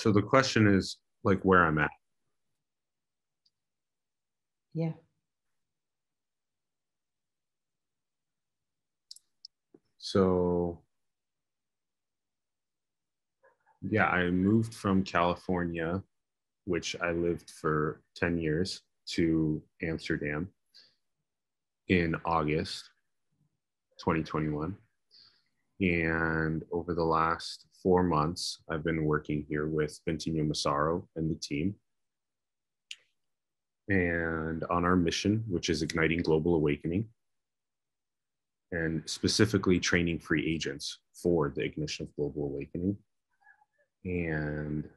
so the question is like where I'm at. Yeah. So yeah, I moved from California, which I lived for 10 years, to Amsterdam in August 2021. And over the last four months, I've been working here with Bentinho Massaro and the team. And on our mission, which is igniting global awakening, and specifically training free agents for the ignition of global awakening. And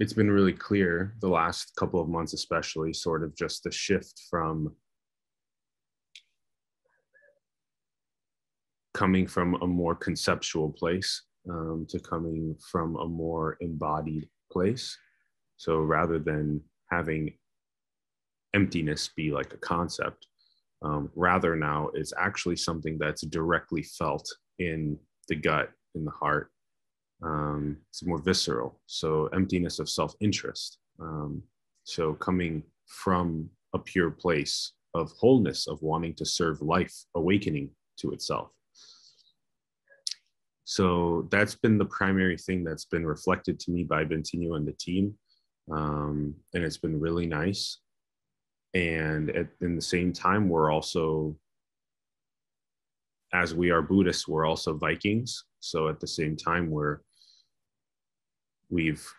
it's been really clear the last couple of months, especially, sort of just the shift from coming from a more conceptual place um, to coming from a more embodied place. So rather than having emptiness be like a concept, um, rather now it's actually something that's directly felt in the gut, in the heart. Um, it's more visceral. So emptiness of self-interest. Um, so coming from a pure place of wholeness, of wanting to serve life, awakening to itself. So that's been the primary thing that's been reflected to me by Bentinho and the team. Um, and it's been really nice. And at in the same time, we're also, as we are Buddhists, we're also Vikings. So at the same time, we're we've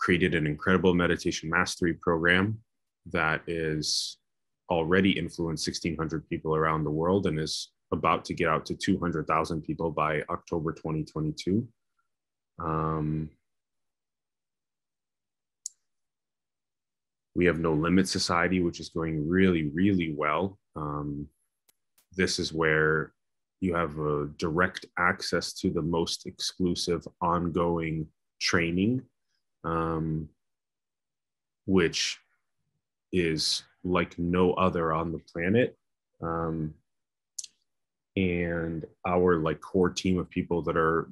created an incredible meditation mastery program that is already influenced 1600 people around the world and is about to get out to 200,000 people by October 2022. Um, we have No Limit Society, which is going really, really well. Um, this is where you have a direct access to the most exclusive ongoing training, um, which is like no other on the planet. Um, and our like core team of people that are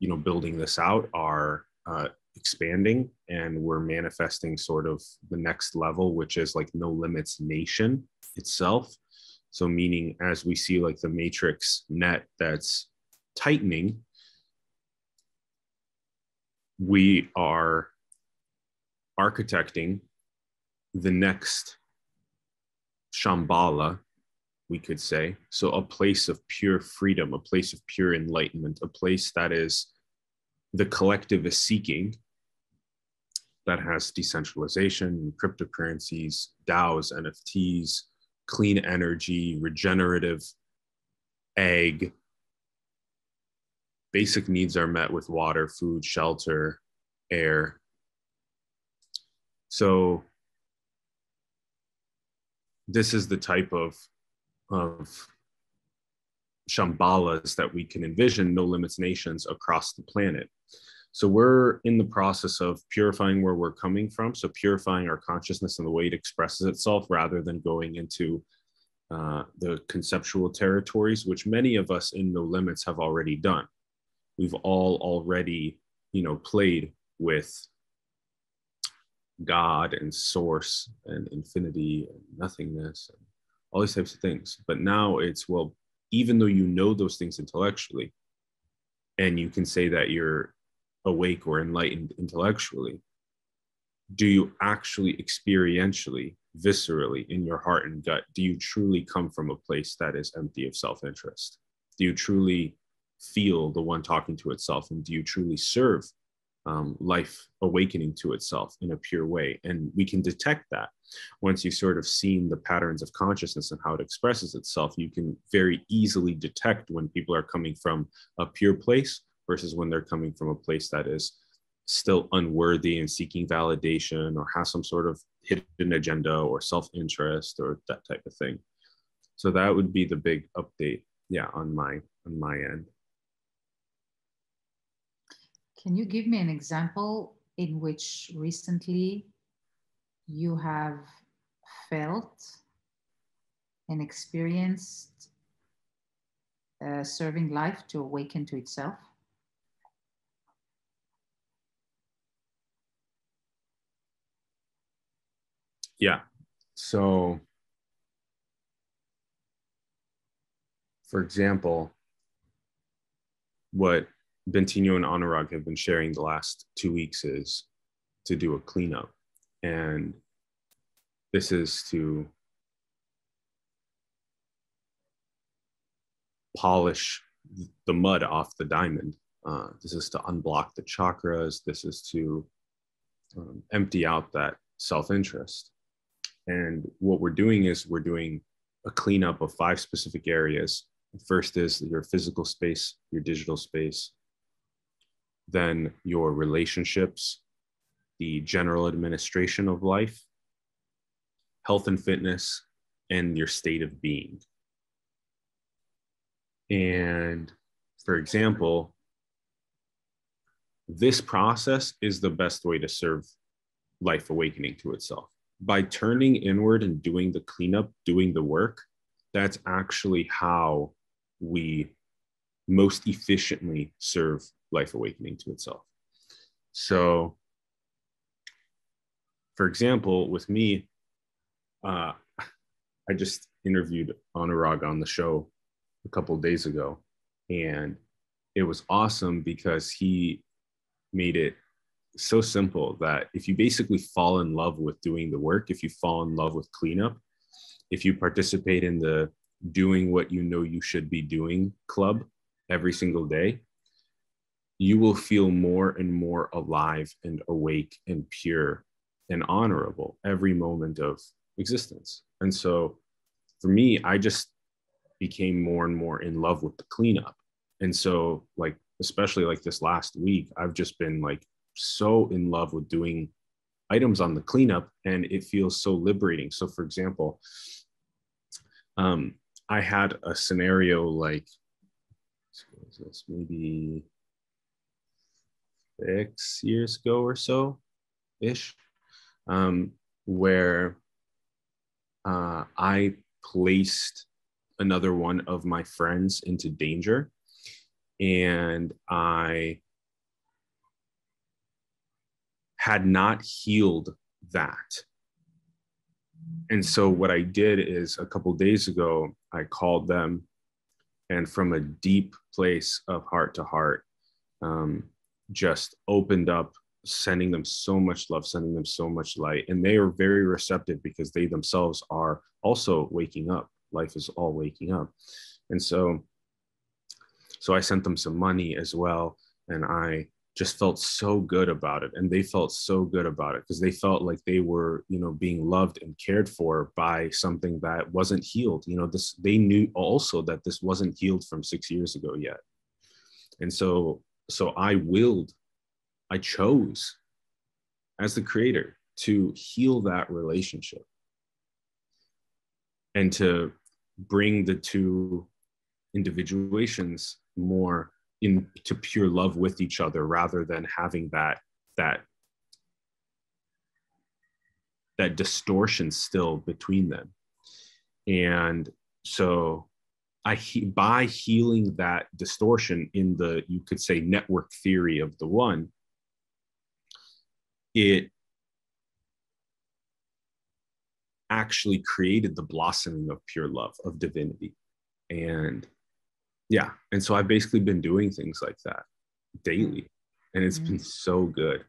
you know building this out are uh, expanding and we're manifesting sort of the next level which is like no limits nation itself. So meaning as we see like the matrix net that's tightening we are architecting the next shambhala we could say. So, a place of pure freedom, a place of pure enlightenment, a place that is the collective is seeking, that has decentralization, cryptocurrencies, DAOs, NFTs, clean energy, regenerative, egg. Basic needs are met with water, food, shelter, air. So, this is the type of of Shambhalas that we can envision, no limits nations across the planet. So we're in the process of purifying where we're coming from. So purifying our consciousness and the way it expresses itself rather than going into uh, the conceptual territories, which many of us in No Limits have already done. We've all already, you know, played with God and source and infinity and nothingness and all these types of things. But now it's, well, even though you know those things intellectually, and you can say that you're awake or enlightened intellectually, do you actually experientially, viscerally, in your heart and gut, do you truly come from a place that is empty of self interest? Do you truly feel the one talking to itself? And do you truly serve um, life awakening to itself in a pure way. And we can detect that once you've sort of seen the patterns of consciousness and how it expresses itself. You can very easily detect when people are coming from a pure place versus when they're coming from a place that is still unworthy and seeking validation or has some sort of hidden agenda or self interest or that type of thing. So that would be the big update, yeah, on my on my end. Can you give me an example in which recently you have felt and experienced uh, serving life to awaken to itself? Yeah. So, for example, what Bentinho and Anurag have been sharing the last two weeks is to do a cleanup. And this is to polish the mud off the diamond. Uh, this is to unblock the chakras. This is to um, empty out that self interest. And what we're doing is we're doing a cleanup of five specific areas. First is your physical space, your digital space, then your relationships, the general administration of life, health and fitness, and your state of being. And for example, this process is the best way to serve life awakening to itself. By turning inward and doing the cleanup, doing the work, that's actually how we most efficiently serve life awakening to itself. So, for example, with me, uh, I just interviewed Anurag on the show a couple days ago, and it was awesome because he made it so simple that if you basically fall in love with doing the work, if you fall in love with cleanup, if you participate in the doing what you know you should be doing club every single day, you will feel more and more alive and awake and pure and honorable every moment of existence. And so for me, I just became more and more in love with the cleanup. And so, like, especially like this last week, I've just been like so in love with doing items on the cleanup and it feels so liberating. So, for example, um, I had a scenario like maybe six years ago or so ish, um, where uh, I placed another one of my friends into danger. And I had not healed that. And so, what I did is a couple days ago, I called them and from a deep place of heart to heart, um, just opened up, sending them so much love, sending them so much light. And they are very receptive because they themselves are also waking up. Life is all waking up. And so so i sent them some money as well. And i just felt so good about it. And they felt so good about it because they felt like they were you know being loved and cared for by something that wasn't healed. You know this they knew also that this wasn't healed from 6 years ago yet. And so so i willed i chose as the creator to heal that relationship and to bring the two individuations more into pure love with each other rather than having that that that distortion still between them. And so i by healing that distortion in the you could say network theory of the one it actually created the blossoming of pure love, of divinity. And yeah, and so I've basically been doing things like that daily, and it's mm-hmm. been so good.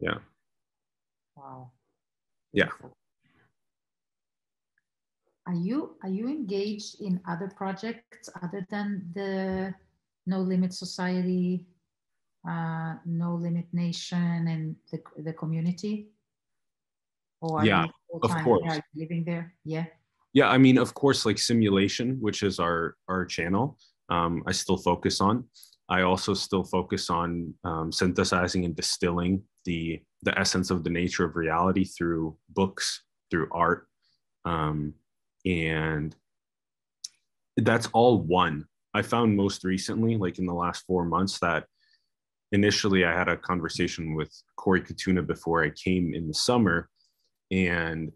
Yeah. Wow. Yeah. Are you are you engaged in other projects other than the No Limit Society, uh, No Limit Nation, and the the community? Or yeah, of course. living there? Yeah. Yeah, I mean, of course, like simulation, which is our our channel. Um, I still focus on. I also still focus on um, synthesizing and distilling the the essence of the nature of reality through books, through art, um, and that's all one. I found most recently, like in the last four months, that initially I had a conversation with Corey Katuna before I came in the summer, and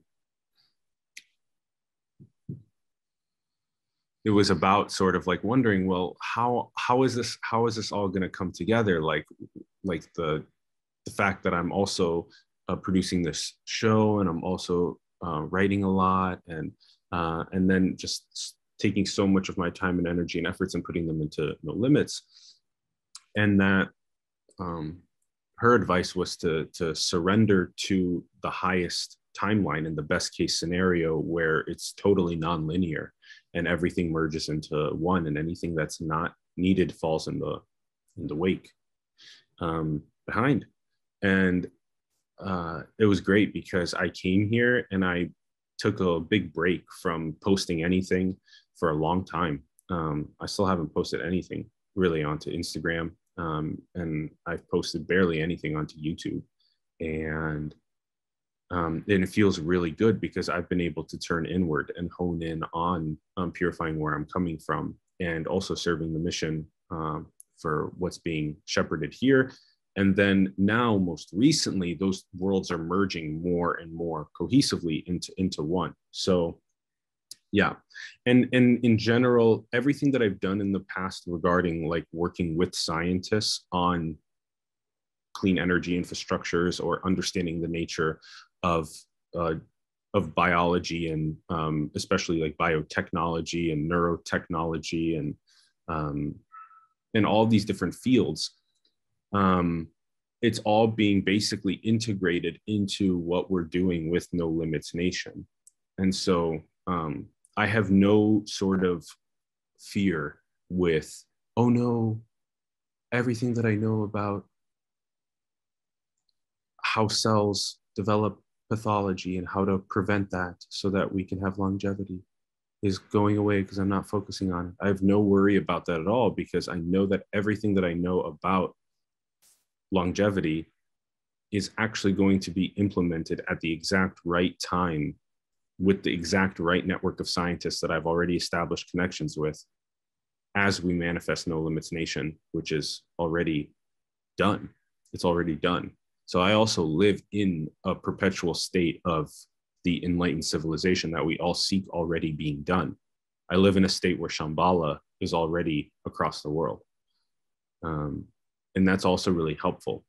it was about sort of like wondering well how how is this how is this all going to come together like like the the fact that i'm also uh, producing this show and i'm also uh, writing a lot and uh, and then just taking so much of my time and energy and efforts and putting them into no limits. And that um, her advice was to to surrender to the highest timeline in the best case scenario where it's totally nonlinear and everything merges into one and anything that's not needed falls in the in the wake um, behind. And uh, it was great because i came here and i took a big break from posting anything for a long time um, i still haven't posted anything really onto instagram um, and i've posted barely anything onto youtube and um, and it feels really good because I've been able to turn inward and hone in on um, purifying where I'm coming from and also serving the mission um, for what's being shepherded here. And then now, most recently, those worlds are merging more and more cohesively into, into one. So, yeah. And, and in general, everything that I've done in the past regarding like working with scientists on clean energy infrastructures or understanding the nature of uh, of biology and um, especially like biotechnology and neurotechnology and um, and all these different fields um, it's all being basically integrated into what we're doing with no limits nation and so um, i have no sort of fear with oh no everything that i know about how cells develop pathology and how to prevent that so that we can have longevity is going away because I'm not focusing on it. I have no worry about that at all because I know that everything that I know about longevity is actually going to be implemented at the exact right time with the exact right network of scientists that I've already established connections with as we manifest No Limits Nation, which is already done. It's already done. So I also live in a perpetual state of the enlightened civilization that we all seek already being done. I live in a state where Shambhala is already across the world. Um, and that's also really helpful.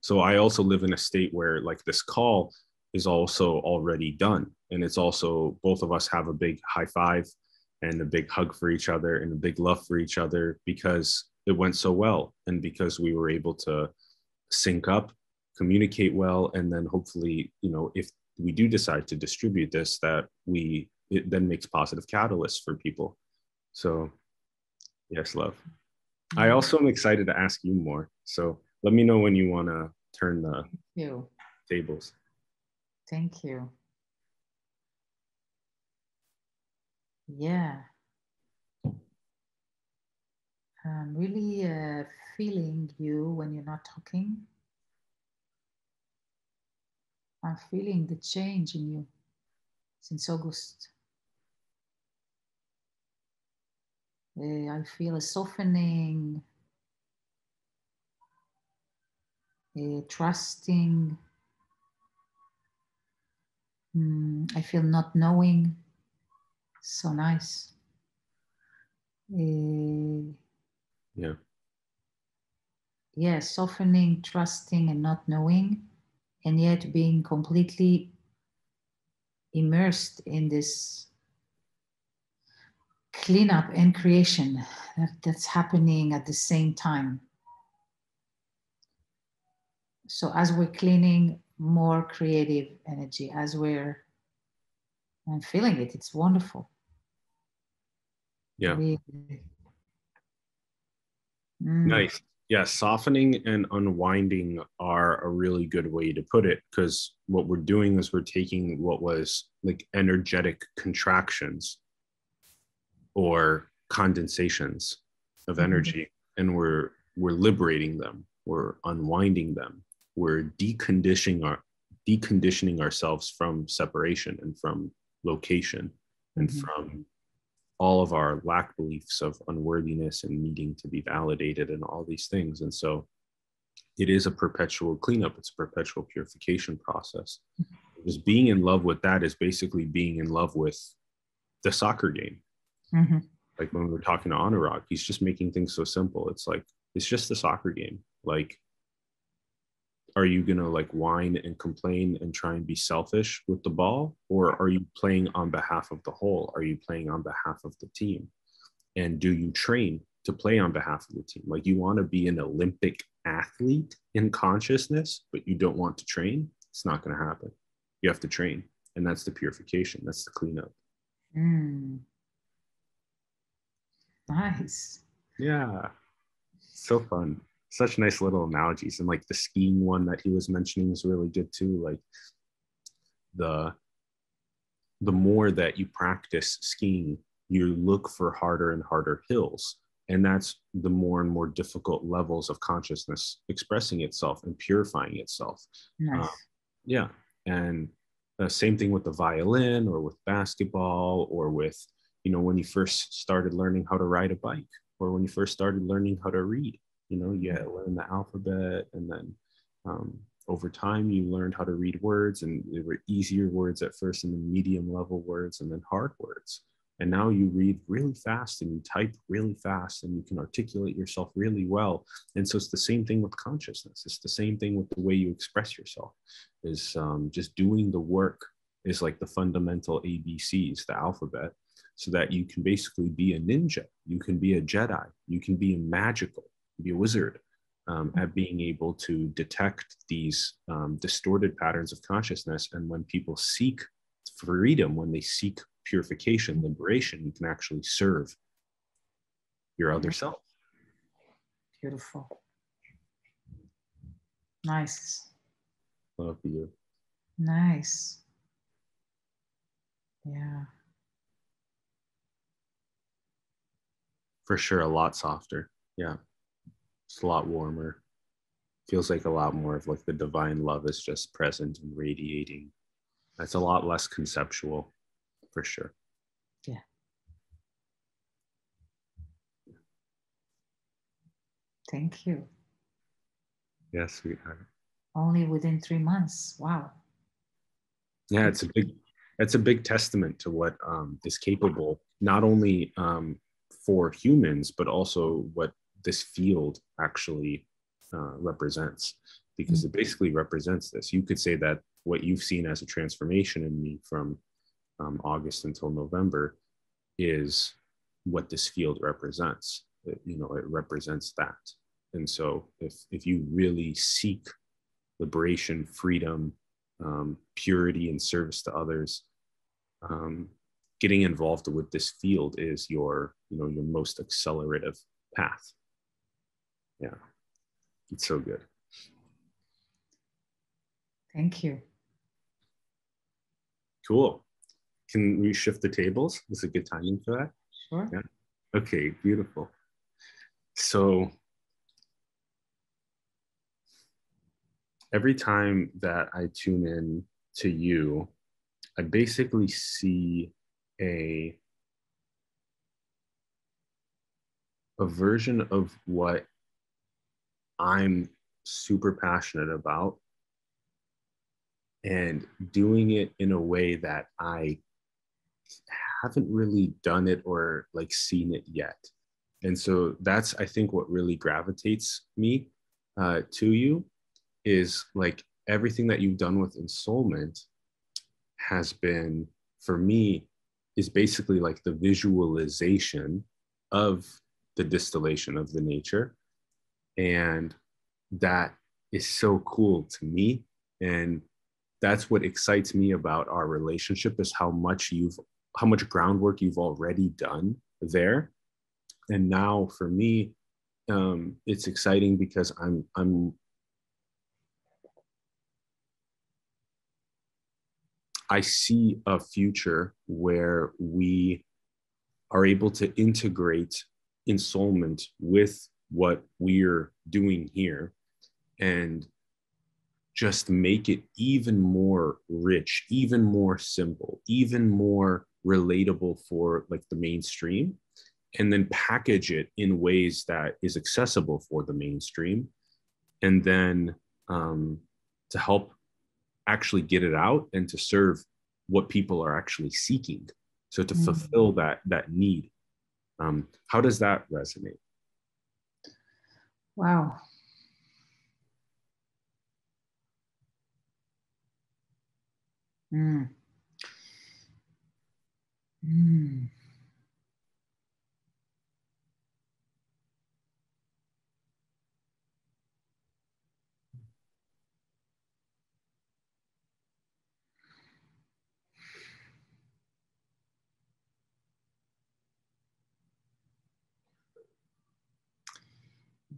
So I also live in a state where, like, this call is also already done. And it's also, both of us have a big high five and a big hug for each other and a big love for each other because it went so well and because we were able to sync up communicate well and then hopefully you know if we do decide to distribute this that we it then makes positive catalysts for people so yes love i also am excited to ask you more. So let me know when you want to turn the you. tables. Thank you. Yeah. I'm really uh, feeling you when you're not talking. I'm feeling the change in you since August. Uh, I feel a softening, a trusting. Mm, I feel not knowing. So nice. Uh, yeah. Yeah, softening, trusting, and not knowing and yet being completely immersed in this cleanup and creation that, that's happening at the same time. So as we're cleaning, more creative energy, as we're I'm feeling it, it's wonderful. Yeah. Really. Mm. Nice yeah, softening and unwinding are a really good way to put it because what we're doing is we're taking what was like energetic contractions or condensations of mm-hmm. energy mm-hmm. and we're we're liberating them we're unwinding them we're deconditioning our deconditioning ourselves from separation and from location and mm-hmm. from all of our lack beliefs of unworthiness and needing to be validated and all these things. And so it is a perpetual cleanup, it's a perpetual purification process. Because being in love with that is basically being in love with the soccer game. Mm-hmm. Like when we were talking to Anurag, he's just making things so simple. It's like, it's just a soccer game. Like, are you going to like whine and complain and try and be selfish with the ball? Or are you playing on behalf of the whole? Are you playing on behalf of the team? And do you train to play on behalf of the team? Like you want to be an olympic athlete in consciousness but you don't want to train? It's not going to happen. You have to train. And that's the purification. That's the cleanup. Mm. Nice. yeah. So fun. Such nice little analogies. And like the skiing one that he was mentioning is really good too. Like the the more that you practice skiing you look for harder and harder hills. And that's the more and more difficult levels of consciousness expressing itself and purifying itself. Nice. Um, yeah. And the same thing with the violin or with basketball or with you know when you first started learning how to ride a bike or when you first started learning how to read you know you had to learn the alphabet and then um, over time you learned how to read words and they were easier words at first and then medium level words and then hard words. And now you read really fast and you type really fast and you can articulate yourself really well. And so it's the same thing with consciousness. It's the same thing with the way you express yourself is um, just doing the work is like the fundamental abcs the alphabet so that you can basically be a ninja you can be a jedi you can be a magical be a wizard um, at being able to detect these um, distorted patterns of consciousness and when people seek freedom when they seek purification liberation you can actually serve your other self Beautiful. Nice. love you Nice. Yeah. For sure a lot softer yeah it's a lot warmer feels like a lot more of like the divine love is just present and radiating it's a lot less conceptual for sure Yeah. Thank you. yes sweetheart Only within three months. Wow. yeah it's a big it's a big testament to what um, is capable not only um, for humans but also what this field actually uh, represents because it basically represents this. You could say that what you've seen as a transformation in me from um, august until november is what this field represents. It- you know it represents that. And so if if you really seek liberation freedom um, purity and service to others um, getting involved with this field is your you know your most accelerative path. Yeah. It's so good. Thank you. cool. Can we shift the tables? Is it good timing for that? Sure. Yeah. okay beautiful. So every time that i tune in to you i basically see a a version of what i'm super passionate about and doing it in a way that i haven't really done it or like seen it yet. And so that's i think what really gravitates me uh, to you is like everything that you've done with ensoulment has been for me is basically like the visualization of the distillation of the nature. And that is so cool to me. And that's what excites me about our relationship is how much you've how much groundwork you've already done there. And now for me um, it's exciting because i'm i'm i see a future where we are able to integrate ensoulment with what we're doing here and just make it even more rich even more simple even more relatable for like the mainstream and then package it in ways that is accessible for the mainstream and then um, to help actually get it out and to serve what people are actually seeking so to Mm. fulfill that that need um, how does that resonate? Wow. Mm. Mm.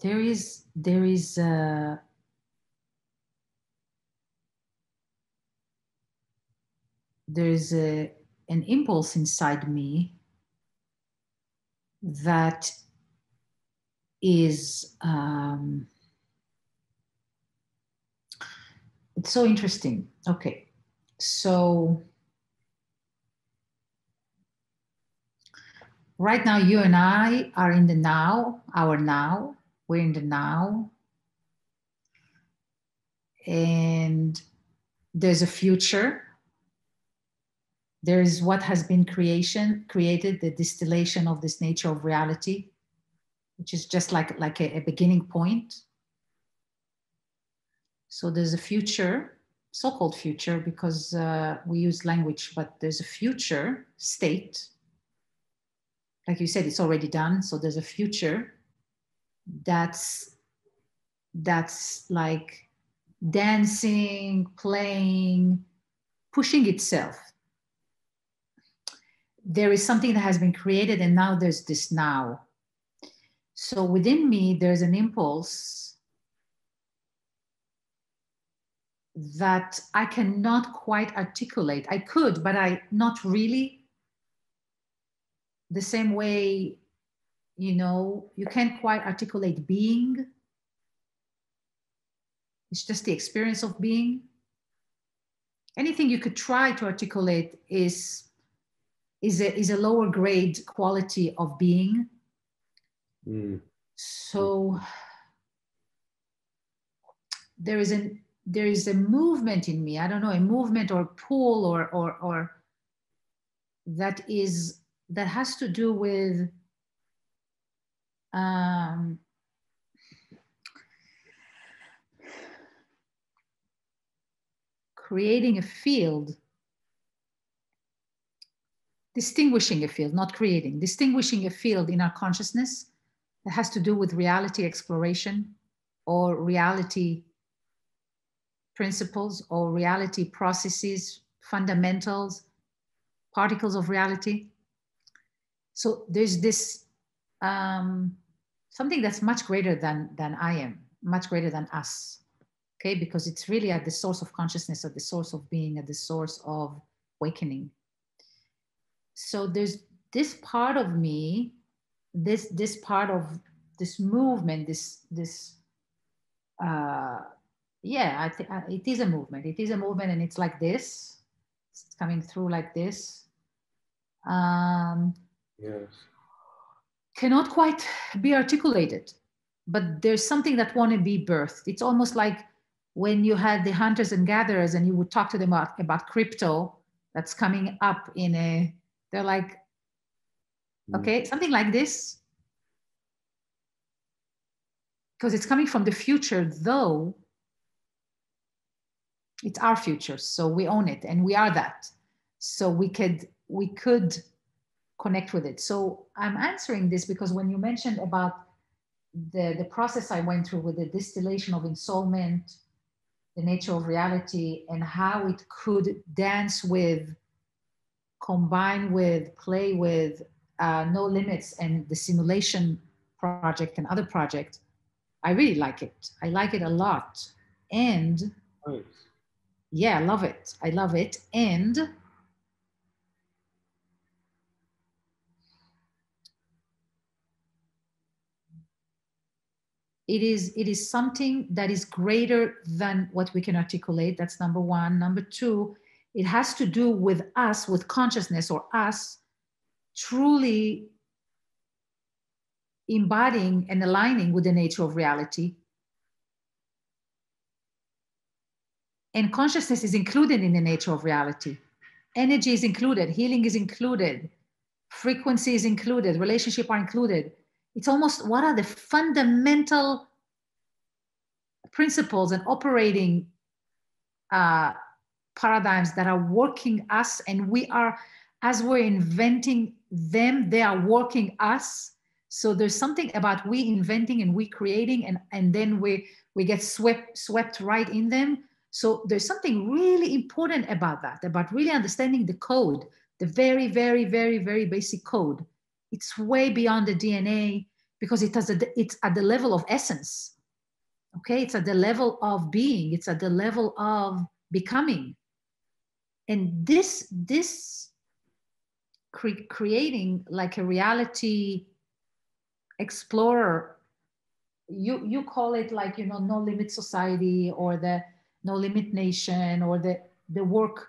There is there is uh, there is a, an impulse inside me that is um, it's so interesting. Okay so right now you and i are in the now our now we're in the now and there's a future. There's what has been creation created the distillation of this nature of reality which is just like like a, a beginning point. So there's a future so-called future because uh, we use language but there's a future state. Like you said it's already done so there's a future that's that's like dancing playing pushing itself. There is something that has been created and now there's this now. So within me there's an impulse that i cannot quite articulate. I could but i not really. The same way you know, you can't quite articulate being. It's just the experience of being. Anything you could try to articulate is, is, a, is a lower grade quality of being. Mm. So there is an there is a movement in me. I don't know, a movement or pull or or or that is that has to do with um, creating a field, distinguishing a field, not creating, distinguishing a field in our consciousness that has to do with reality exploration or reality principles or reality processes, fundamentals, particles of reality. So there's this um, something that's much greater than than I am, much greater than us. Okay, because it's really at the source of consciousness, at the source of being, at the source of awakening. So there's this part of me, this this part of this movement, this this uh, yeah, I think it is a movement. It is a movement, and it's like this. It's coming through like this. Um, yes cannot quite be articulated but there's something that want to be birthed. It's almost like when you had the hunters and gatherers and you would talk to them about, about crypto that's coming up in a they're like mm. okay something like this. Because it's coming from the future though it's our future so we own it and we are that. So we could we could connect with it. So I'm answering this because when you mentioned about the, the process I went through with the distillation of ensoulment, the nature of reality, and how it could dance with, combine with, play with uh, No Limits and the simulation project and other project, I really like it. I like it a lot. And nice. yeah, I love it. I love it. And it is it is something that is greater than what we can articulate. That's number one. Number two it has to do with us with consciousness or us truly embodying and aligning with the nature of reality. And consciousness is included in the nature of reality. Energy is included. Healing is included. Frequency is included. Relationship are included it's almost what are the fundamental principles and operating uh, paradigms that are working us and we are as we're inventing them they are working us. So there's something about we inventing and we creating and and then we we get swept swept right in them. So there's something really important about that about really understanding the code the very very very very basic code it's way beyond the dna because it has a, it's at the level of essence okay? It's at the level of being. It's at the level of becoming. And this this cre- creating like a reality explorer you you call it like you know no limit society or the no limit nation or the the work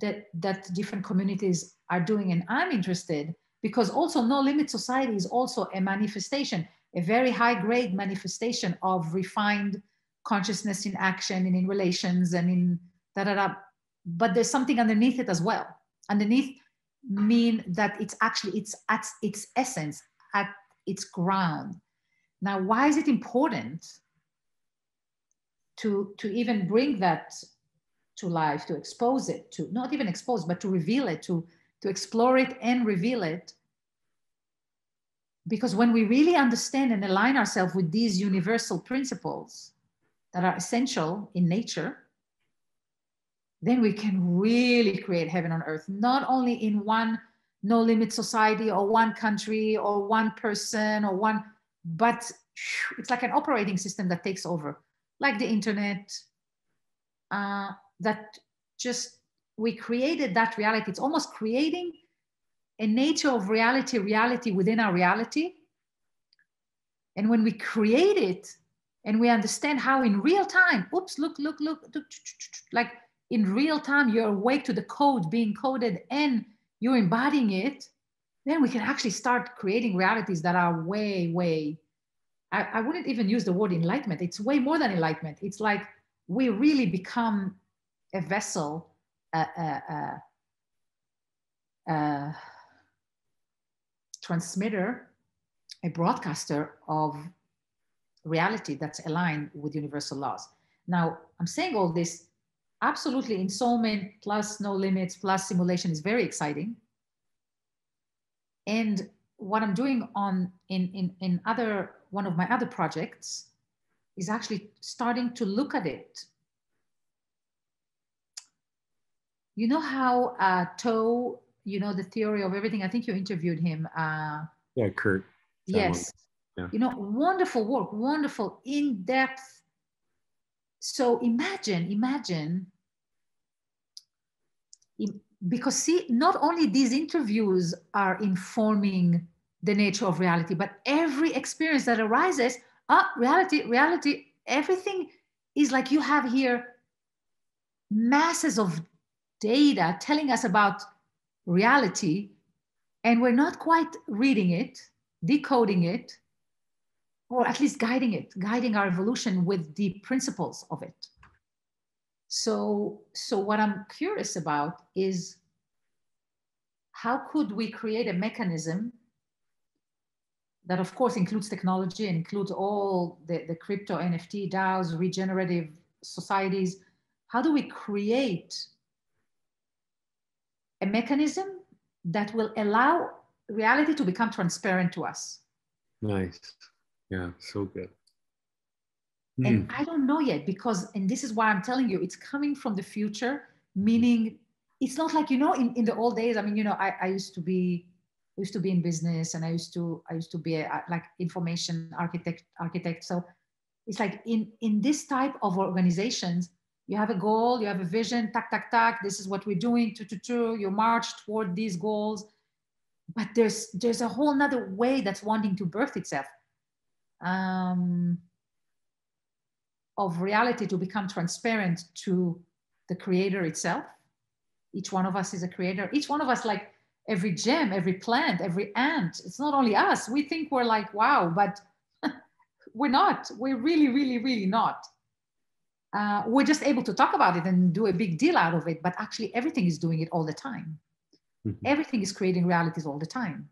that that different communities are doing. And i'm interested because also no limit society is also a manifestation a very high grade manifestation of refined consciousness in action and in relations and in da da da. But there's something underneath it as well. Underneath mean that it's actually it's at its essence at its ground. Now why is it important to to even bring that to life to expose it to not even expose but to reveal it to to explore it and reveal it. Because when we really understand and align ourselves with these universal principles that are essential in nature then we can really create heaven on earth, not only in one no limit society or one country or one person or one, but it's like an operating system that takes over, like the internet, uh, that just we created that reality. It's almost creating a nature of reality, reality within our reality. And when we create it and we understand how in real time, oops, look, look, look, look like in real time you're awake to the code being coded and you're embodying it, then we can actually start creating realities that are way, way, I, I wouldn't even use the word enlightenment. It's way more than enlightenment. It's like we really become a vessel, a, transmitter, a broadcaster of reality that's aligned with universal laws. Now, I'm saying all this absolutely ensoulment plus no limits plus simulation is very exciting and what i'm doing on in, in in other one of my other projects is actually starting to look at it you know how uh toe you know the theory of everything? I think you interviewed him uh yeah Curt. Yes. Yeah. you know wonderful work wonderful in-depth. So imagine imagine because see, not only these interviews are informing the nature of reality, but every experience that arises, ah, reality, reality, everything is like you have here masses of data telling us about reality, and we're not quite reading it, decoding it, or at least guiding it, guiding our evolution with the principles of it. So, so what I'm curious about is how could we create a mechanism that of course includes technology includes all the, the crypto NFT DAOs, regenerative societies. How do we create a mechanism that will allow reality to become transparent to us? Nice. Yeah, so good. Mm. And I don't know yet because, and this is why I'm telling you, it's coming from the future, meaning it's not like, you know, in, in the old days, I mean, you know, I, I used to be, used to be in business and I used to, I used to be a, like information architect, architect. So it's like in, in this type of organizations, you have a goal, you have a vision, tack, tack, tack, this is what we're doing, to, to, to, you march toward these goals. But there's, there's a whole nother way that's wanting to birth itself. Um, of reality to become transparent to the creator itself. Each one of us is a creator. Each one of us, like every gem, every plant, every ant, it's not only us. We think we're like, wow, but we're not. We're really, really, really not. Uh, we're just able to talk about it and do a big deal out of it, but actually, everything is doing it all the time. Mm-hmm. Everything is creating realities all the time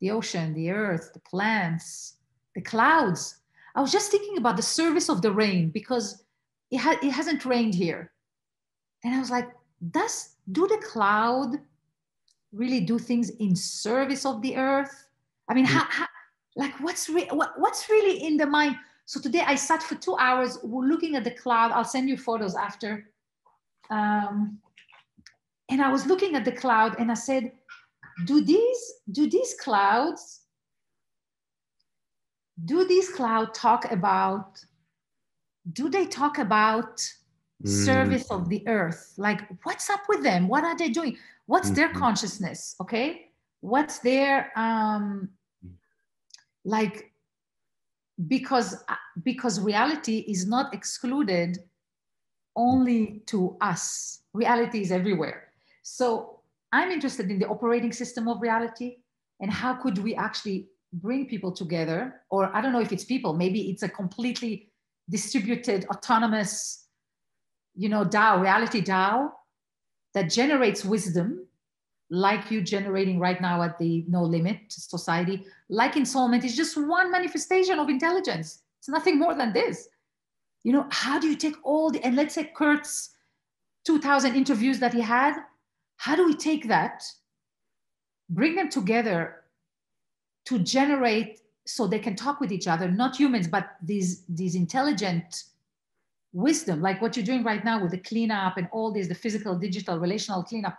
the ocean, the earth, the plants, the clouds, I was just thinking about the service of the rain because it, ha- it hasn't rained here. and I was like, does do the cloud really do things in service of the earth? I mean, how, how, like what's re- what, what's really in the mind? So today I sat for two hours looking at the cloud. I'll send you photos after. Um, and I was looking at the cloud and I said, do these do these clouds do these clouds talk about do they talk about mm. service of the earth like what's up with them what are they doing what's mm-hmm. their consciousness okay what's their um like because uh, because reality is not excluded only to us. Reality is everywhere. So i'm interested in the operating system of reality and how could we actually bring people together or i don't know if it's people maybe it's a completely distributed autonomous you know dao reality dao that generates wisdom like you generating right now at the no limit society. Like ensoulment is just one manifestation of intelligence. It's nothing more than this. You know how do you take all the and let's say Curt's 2000 interviews that he had how do we take that bring them together to generate so they can talk with each other not humans but these these intelligent wisdom like what you're doing right now with the cleanup and all this the physical digital relational cleanup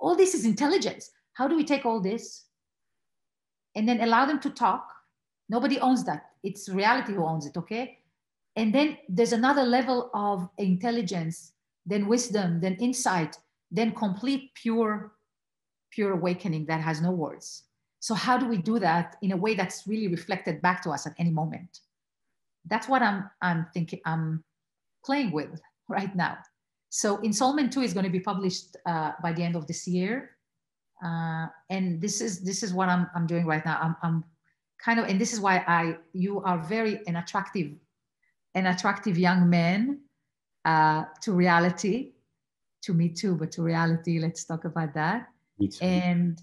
all this is intelligence. How do we take all this and then allow them to talk? Nobody owns that. It's reality who owns it okay? And then there's another level of intelligence then wisdom then insight then complete pure pure awakening that has no words. So how do we do that in a way that's really reflected back to us at any moment? That's what I'm I'm thinking I'm playing with right now. So Ensoulment 2 is going to be published uh, by the end of this year. Uh, and this is this is what I'm, I'm doing right now. I'm, I'm kind of, and this is why I you are very an attractive, an attractive young man uh, to reality, to me too, but to reality. Let's talk about that. And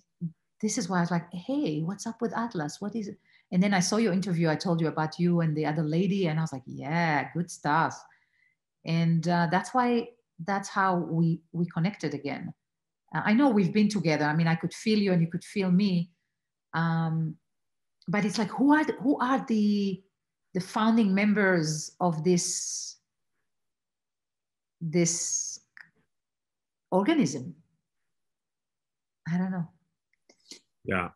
this is why I was like, hey, what's up with Atlas? What is it? And then I saw your interview. I told you about you and the other lady, and I was like, yeah, good stuff. And uh, that's why that's how we we connected again. Uh, I know we've been together. I mean, I could feel you and you could feel me. Um, but it's like, who are the, who are the the founding members of this this organism? I don't know. Yeah,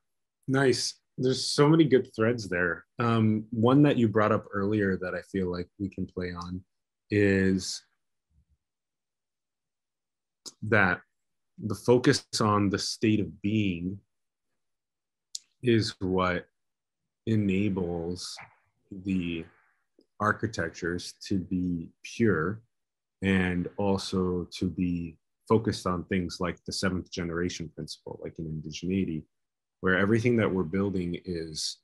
nice. There's so many good threads there. Um, one that you brought up earlier that I feel like we can play on is that the focus on the state of being is what enables the architectures to be pure and also to be focused on things like the seventh generation principle, like in indigeneity, where everything that we're building is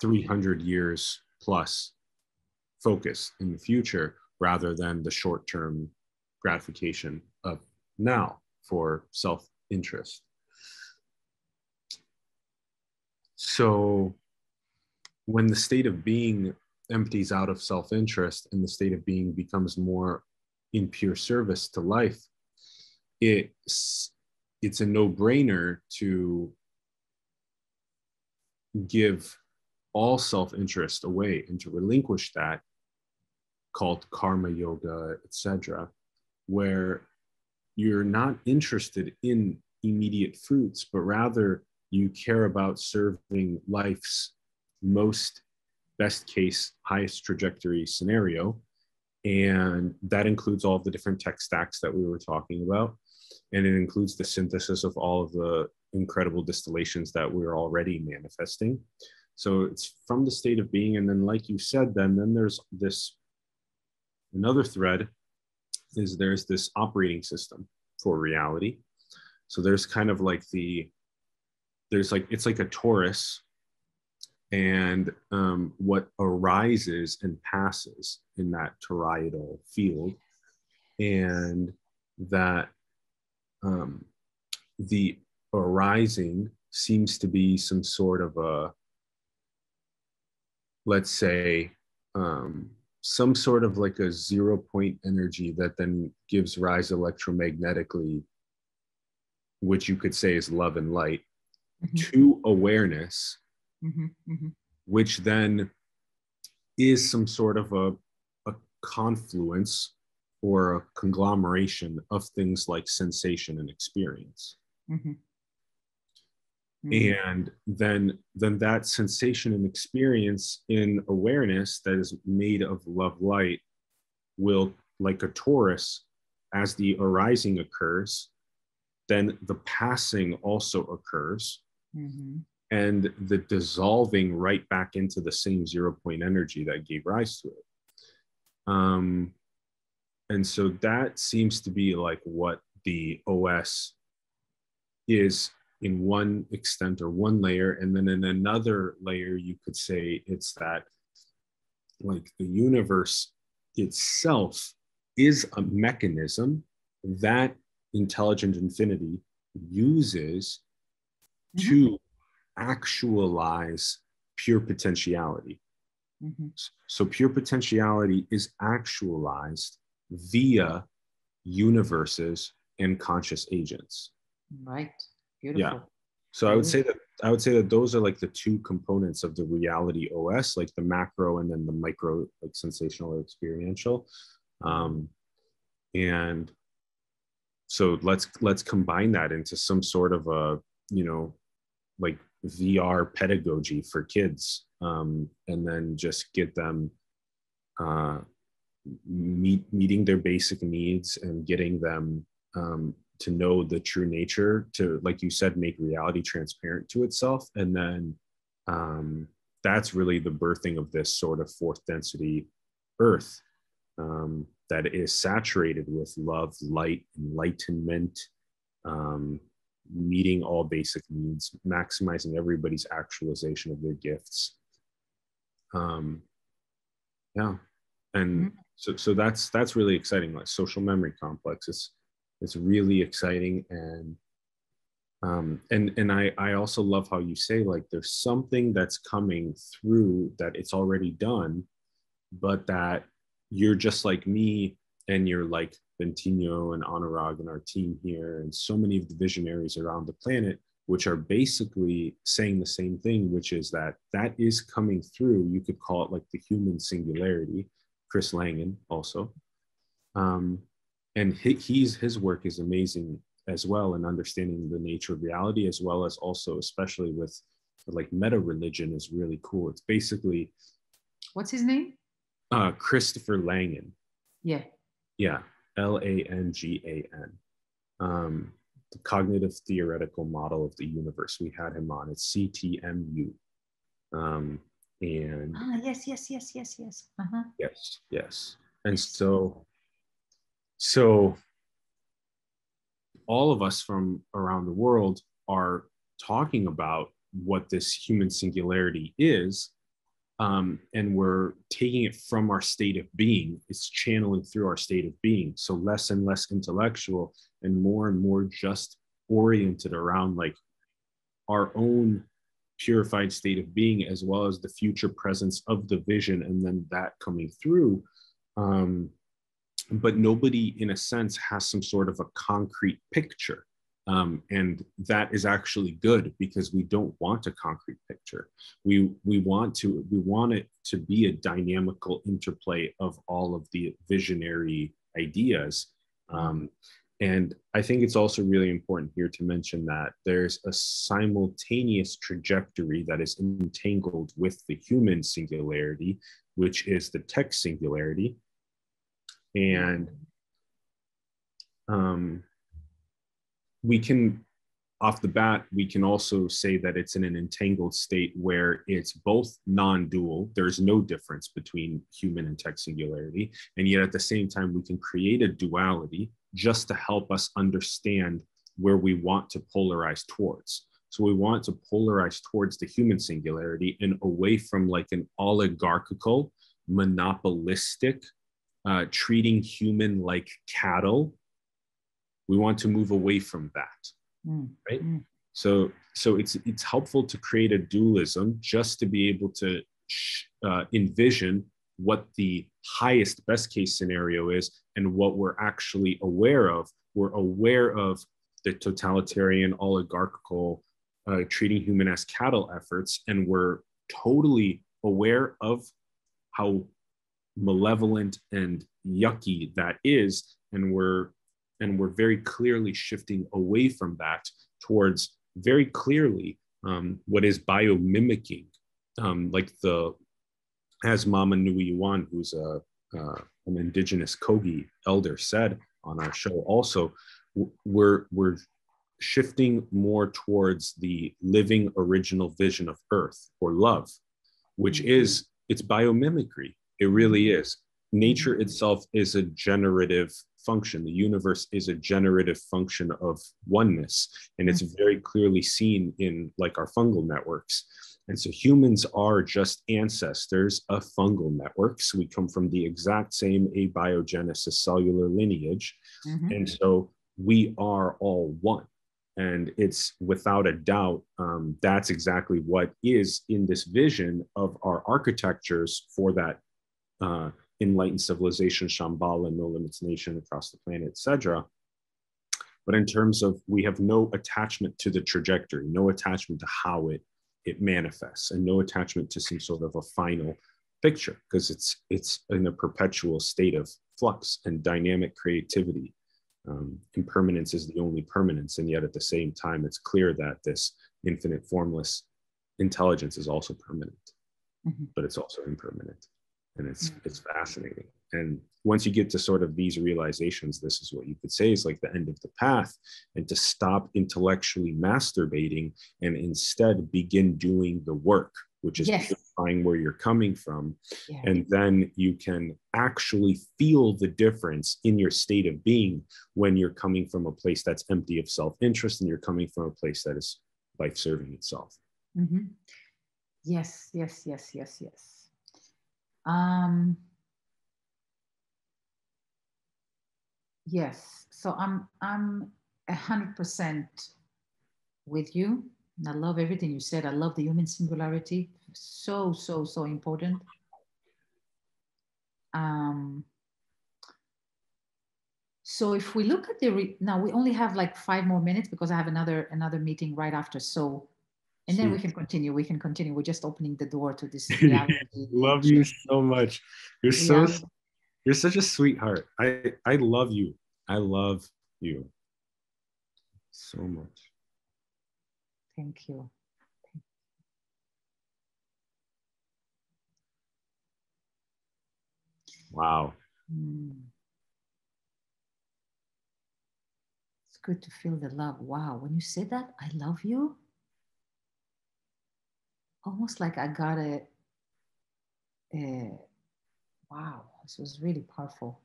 300 years plus focus in the future rather than the short term gratification now for self interest. So, when the state of being empties out of self interest and the state of being becomes more in pure service to life, it's, it's a no brainer to give all self-interest away and to relinquish that called karma yoga etc where you're not interested in immediate fruits but rather you care about serving life's most best case highest trajectory scenario and that includes all the different tech stacks that we were talking about and it includes the synthesis of all of the incredible distillations that we're already manifesting. So it's from the state of being. And then, like you said, then, then there's this another thread is there's this operating system for reality. So there's kind of like the, there's like, it's like a torus and um, what arises and passes in that toroidal field and that um, the arising seems to be some sort of a let's say um, some sort of like a zero point energy that then gives rise electromagnetically, which you could say is love and light, mm-hmm. to awareness, mm-hmm. Mm-hmm. which then is some sort of a, a confluence or a conglomeration of things like sensation and experience. Mm-hmm. And then, then that sensation and experience in awareness that is made of love light will, like a torus, as the arising occurs, then the passing also occurs. Mm-hmm. And the dissolving right back into the same zero point energy that gave rise to it. Um, and so that seems to be like what the OS is in one extent or one layer and then in another layer you could say it's that like the universe itself is a mechanism that intelligent infinity uses mm-hmm. to actualize pure potentiality mm-hmm. so pure potentiality is actualized via universes and conscious agents right Beautiful. Yeah. So I would say that I would say that those are like the two components of the reality OS, like the macro and then the micro, like sensational or experiential. Um, and so let's let's combine that into some sort of a you know like VR pedagogy for kids, um, and then just get them uh, meet meeting their basic needs and getting them um, to know the true nature to like you said make reality transparent to itself. And then um, that's really the birthing of this sort of fourth density earth um, that is saturated with love light enlightenment um, meeting all basic needs maximizing everybody's actualization of their gifts. Um, yeah. And mm-hmm. so so that's that's really exciting. Like social memory complex is it's really exciting and um, and and I I also love how you say like there's something that's coming through that it's already done, but that you're just like me and you're like Bentinho and Anurag and our team here and so many of the visionaries around the planet which are basically saying the same thing which is that that is coming through. You could call it like the human singularity. Chris Langan also. Um, and he, he's his work is amazing as well in understanding the nature of reality as well as also especially with like meta religion is really cool. It's basically what's his name? Uh christopher langan. Yeah. Yeah. L-a-n-g-a-n um the cognitive theoretical model of the universe. We had him on. It's ctmu um and ah yes yes yes yes yes. Uh-huh. yes yes. And so so all of us from around the world are talking about what this human singularity is um, and we're taking it from our state of being. It's channeling through our state of being. So less and less intellectual and more and more just oriented around like our own purified state of being as well as the future presence of the vision and then that coming through um, but nobody in a sense has some sort of a concrete picture. Um, and that is actually good because we don't want a concrete picture. We we want to we want it to be a dynamical interplay of all of the visionary ideas. Um, and i think it's also really important here to mention that there's a simultaneous trajectory that is entangled with the human singularity which is the tech singularity and um, we can off the bat we can also say that it's in an entangled state where it's both non-dual there's no difference between human and tech singularity and yet at the same time we can create a duality just to help us understand where we want to polarize towards. So we want to polarize towards the human singularity and away from like an oligarchical monopolistic uh, treating human like cattle. We want to move away from that, mm. right? Mm. So, so it's it's helpful to create a dualism just to be able to uh, envision what the highest best case scenario is and what we're actually aware of. We're aware of the totalitarian oligarchical uh, treating human as cattle efforts, and we're totally aware of how malevolent and yucky that is, and we're and we're very clearly shifting away from that towards very clearly um, what is biomimicking, um, like the as Mama Nui Yuan, who's a uh, an indigenous Kogi elder, said on our show. Also, we're we're shifting more towards the living original vision of Earth or love, which mm-hmm. is it's biomimicry. It really is. Nature itself is a generative function. The universe is a generative function of oneness, and it's mm-hmm. very clearly seen in like our fungal networks. And so humans are just ancestors of fungal networks. We come from the exact same abiogenesis cellular lineage. Mm-hmm. And so we are all one. And it's without a doubt, um, that's exactly what is in this vision of our architectures for that uh, enlightened civilization, Shambhala, no limits nation across the planet, etc. But in terms of we have no attachment to the trajectory, no attachment to how it it manifests, and no attachment to some sort of a final picture because it's it's in a perpetual state of flux and dynamic creativity. Um, impermanence is the only permanence, and yet at the same time, it's clear that this infinite formless intelligence is also permanent, mm-hmm. but it's also impermanent and it's mm-hmm. it's fascinating and once you get to sort of these realizations this is what you could say is like the end of the path and to stop intellectually masturbating and instead begin doing the work which is yes. where you're coming from yeah. and then you can actually feel the difference in your state of being when you're coming from a place that's empty of self-interest and you're coming from a place that is life serving itself mm-hmm. yes yes yes yes yes um, yes, so I'm I'm a hundred percent with you. And I love everything you said. I love the human singularity. So, so, so important. Um, so if we look at the re- now, we only have like five more minutes because I have another another meeting right after. So and then we can continue. We can continue. We're just opening the door to this reality. love you so much. You're so you're such a sweetheart. I I love you. I love you so much. Thank you. Wow. Mm. It's good to feel the love. Wow. When you say that, I love you almost like I got a, a wow, this was really powerful.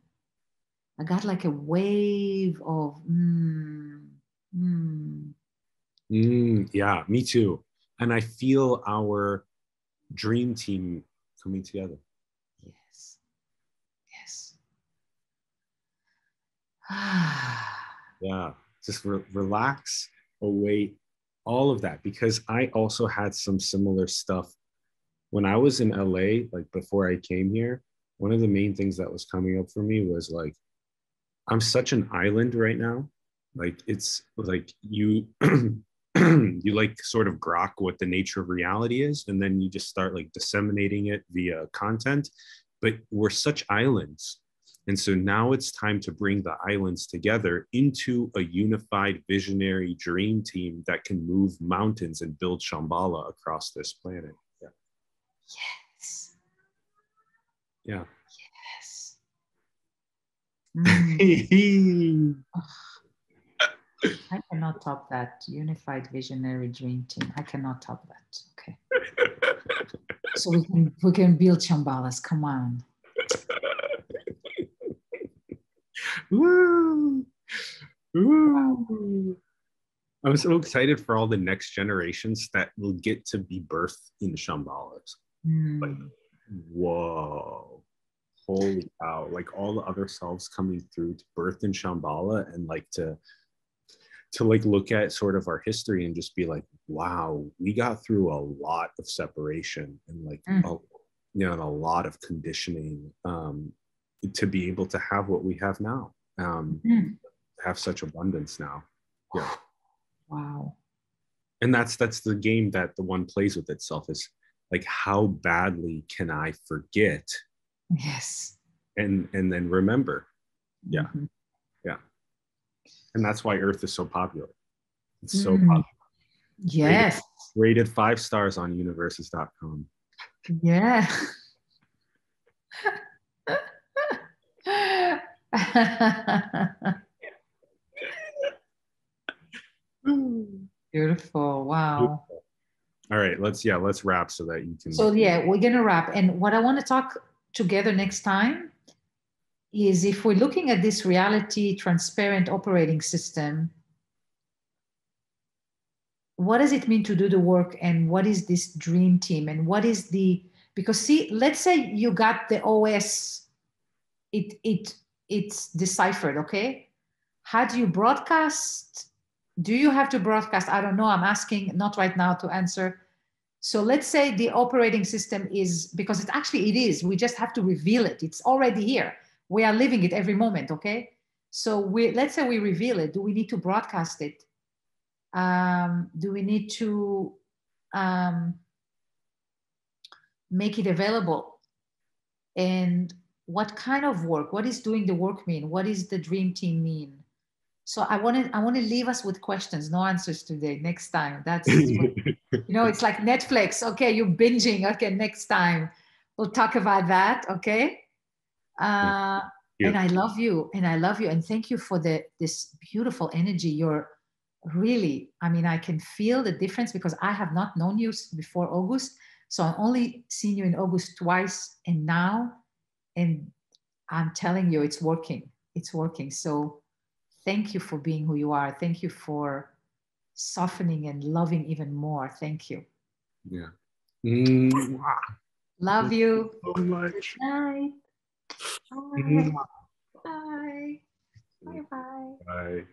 I got like a wave of mm, mm. Mm, yeah, me too. And I feel our dream team coming together. Yes. Yes. yeah, just re- relax, await all of that because I also had some similar stuff when I was in LA, like before I came here. One of the main things that was coming up for me was like, I'm such an island right now. Like it's like you you like sort of grok what the nature of reality is, and then you just start like disseminating it via content. But we're such islands and so now it's time to bring the islands together into a unified visionary dream team that can move mountains and build Shambhala across this planet. Yeah. Yes. Yeah. Yes. Mm. I cannot top that. Unified visionary dream team. I cannot top that. Okay. so we can we can build Shambhalas. Come on. Woo! Woo! I'm so excited for all the next generations that will get to be birthed in Shambhalas. Mm. Like, whoa. Holy cow. Like all the other selves coming through to birth in Shambhala and like to to like look at sort of our history and just be like, wow, we got through a lot of separation and like mm. a you know, and a lot of conditioning um, to be able to have what we have now, um, mm. have such abundance now. Yeah. Wow. And that's that's the game that the one plays with itself is like how badly can I forget? Yes. And and then remember. Yeah. Mm-hmm. Yeah. And that's why Earth is so popular. It's so mm. popular. Yes. Rated, rated five stars on universes.com. Yeah. Beautiful. Wow. All right, let's yeah, let's wrap so that you can So yeah, we're gonna wrap. And what I want to talk together next time is if we're looking at this reality transparent operating system, what does it mean to do the work and what is this dream team and what is the because see let's say you got the os it it it's deciphered okay? How do you broadcast? Do you have to broadcast? I don't know i'm asking not right now to answer. So let's say the operating system is because it actually it is we just have to reveal it. It's already here. We are living it every moment okay? So we let's say we reveal it. Do we need to broadcast it? Um, do we need to um, make it available? And what kind of work what is doing the work mean what is the dream team mean? So i want to i want to leave us with questions no answers today next time. That's you know it's like netflix. Okay you're binging. Okay next time. We'll talk about that okay? Uh, and i love you and i love you and thank you for the this beautiful energy. You're really i mean i can feel the difference because i have not known you before august. So i only seen you in august twice and now and i'm telling you it's working. It's working. So thank you for being who you are. Thank you for softening and loving even more. Thank you. Yeah. Mm. love you. So much. Good night. Bye bye. Bye. Bye bye